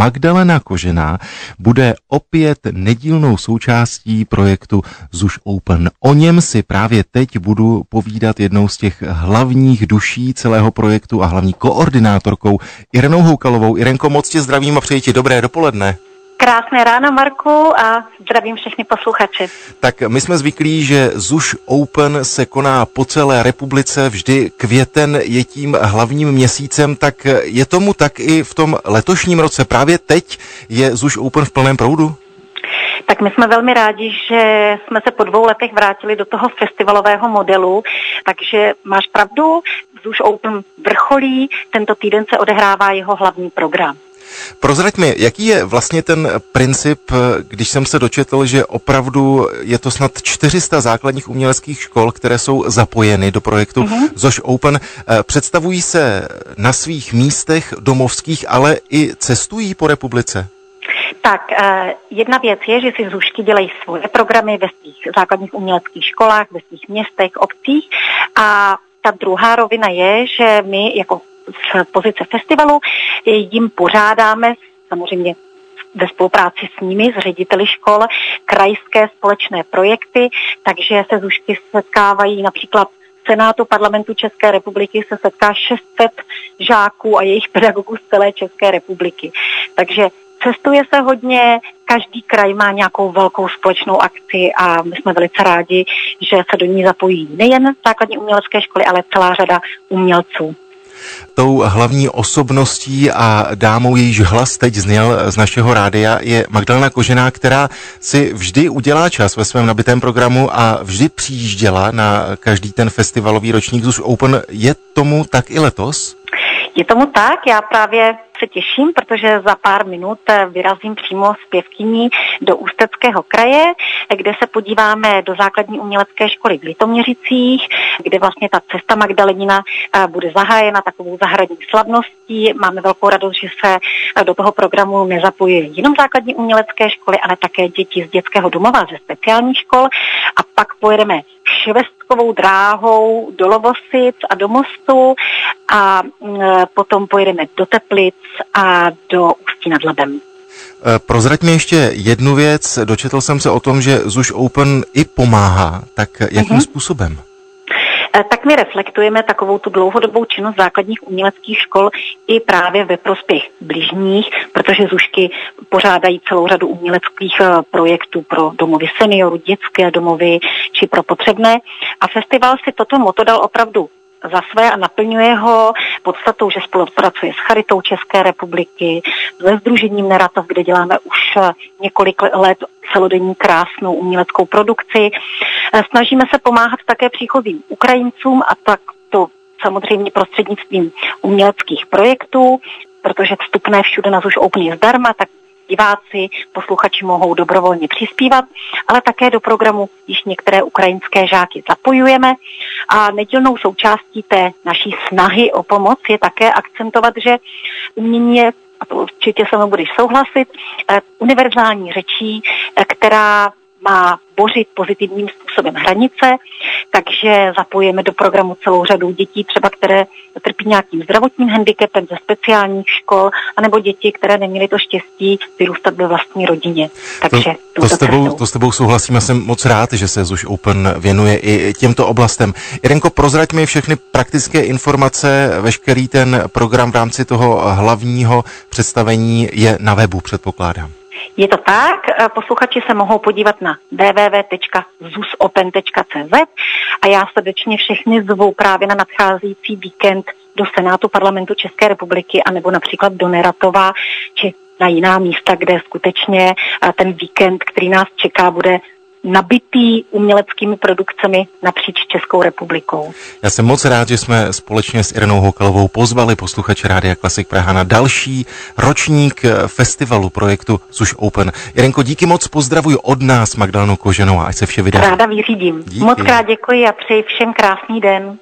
Magdalena Kožená bude opět nedílnou součástí projektu Zuš Open. O něm si právě teď budu povídat jednou z těch hlavních duší celého projektu a hlavní koordinátorkou Irenou Houkalovou. Irenko, moc tě zdravím a přeji ti dobré dopoledne. Krásné ráno, Marku, a zdravím všechny posluchače. Tak my jsme zvyklí, že ZUŠ Open se koná po celé republice, vždy květen je tím hlavním měsícem, tak je tomu tak i v tom letošním roce. Právě teď je ZUŠ Open v plném proudu? Tak my jsme velmi rádi, že jsme se po dvou letech vrátili do toho festivalového modelu, takže máš pravdu, ZUŠ Open vrcholí, tento týden se odehrává jeho hlavní program. Prozrať mi, jaký je vlastně ten princip, když jsem se dočetl, že opravdu je to snad 400 základních uměleckých škol, které jsou zapojeny do projektu uh-huh. ZOŠ Open. Eh, představují se na svých místech domovských, ale i cestují po republice? Tak, eh, jedna věc je, že si Zušky dělají svoje programy ve svých základních uměleckých školách, ve svých městech, obcích a ta druhá rovina je, že my jako z pozice festivalu jim pořádáme samozřejmě ve spolupráci s nimi, s řediteli škol, krajské společné projekty, takže se zušky setkávají například Senátu parlamentu České republiky se setká 600 žáků a jejich pedagogů z celé České republiky. Takže cestuje se hodně, každý kraj má nějakou velkou společnou akci a my jsme velice rádi, že se do ní zapojí nejen základní umělecké školy, ale celá řada umělců. Tou hlavní osobností a dámou, jejíž hlas teď zněl z našeho rádia, je Magdalena Kožená, která si vždy udělá čas ve svém nabitém programu a vždy přijížděla na každý ten festivalový ročník ZUS Open. Je tomu tak i letos? Je tomu tak, já právě se těším, protože za pár minut eh, vyrazím přímo s pěvkyní do Ústeckého kraje, kde se podíváme do základní umělecké školy v Litoměřicích, kde vlastně ta cesta Magdalenina eh, bude zahájena takovou zahradní slavností. Máme velkou radost, že se eh, do toho programu nezapojí jenom základní umělecké školy, ale také děti z dětského domova, ze speciálních škol. A pak pojedeme švestkovou dráhou do Lovosic a do Mostu a mm, potom pojedeme do Teplic a do Ústí nad Labem. Eh, prozrať mi ještě jednu věc. Dočetl jsem se o tom, že ZUŠ Open i pomáhá. Tak jakým uh-huh. způsobem? Eh, tak my reflektujeme takovou tu dlouhodobou činnost základních uměleckých škol i právě ve prospěch bližních, protože Zušky pořádají celou řadu uměleckých eh, projektů pro domovy seniorů, dětské domovy či pro potřebné. A festival si toto moto dal opravdu za své a naplňuje ho podstatou, že spolupracuje s Charitou České republiky, se Združením Neratov, kde děláme už eh, několik let celodenní krásnou uměleckou produkci. Eh, snažíme se pomáhat také příchozím Ukrajincům a tak to samozřejmě prostřednictvím uměleckých projektů, protože vstupné všude na už je zdarma, tak diváci, posluchači mohou dobrovolně přispívat, ale také do programu již některé ukrajinské žáky zapojujeme. A nedělnou součástí té naší snahy o pomoc je také akcentovat, že umění je a to určitě se mnou budeš souhlasit, eh, univerzální řečí, eh, která má bořit pozitivním způsobem hranice, takže zapojíme do programu celou řadu dětí, třeba které trpí nějakým zdravotním handicapem ze speciálních škol, anebo děti, které neměly to štěstí vyrůstat ve vlastní rodině. Takže to, to, s tebou, to s tebou souhlasím, já jsem moc rád, že se Zuš Open věnuje i těmto oblastem. Jirenko, prozrať mi všechny praktické informace, veškerý ten program v rámci toho hlavního představení je na webu, předpokládám. Je to tak, eh, posluchači se mohou podívat na www.zusopen.cz a já srdečně všechny zvu právě na nadcházející víkend do Senátu parlamentu České republiky anebo například do Neratova či na jiná místa, kde skutečně eh, ten víkend, který nás čeká, bude nabitý uměleckými produkcemi napříč Českou republikou. Já jsem moc rád, že jsme společně s Irenou Hokalovou pozvali posluchače Rádia Klasik Praha na další ročník festivalu projektu Suš Open. Irenko, díky moc, pozdravuji od nás Magdalenu Koženou a ať se vše vydaří. Ráda vyřídím. Díky. Moc krát děkuji a přeji všem krásný den.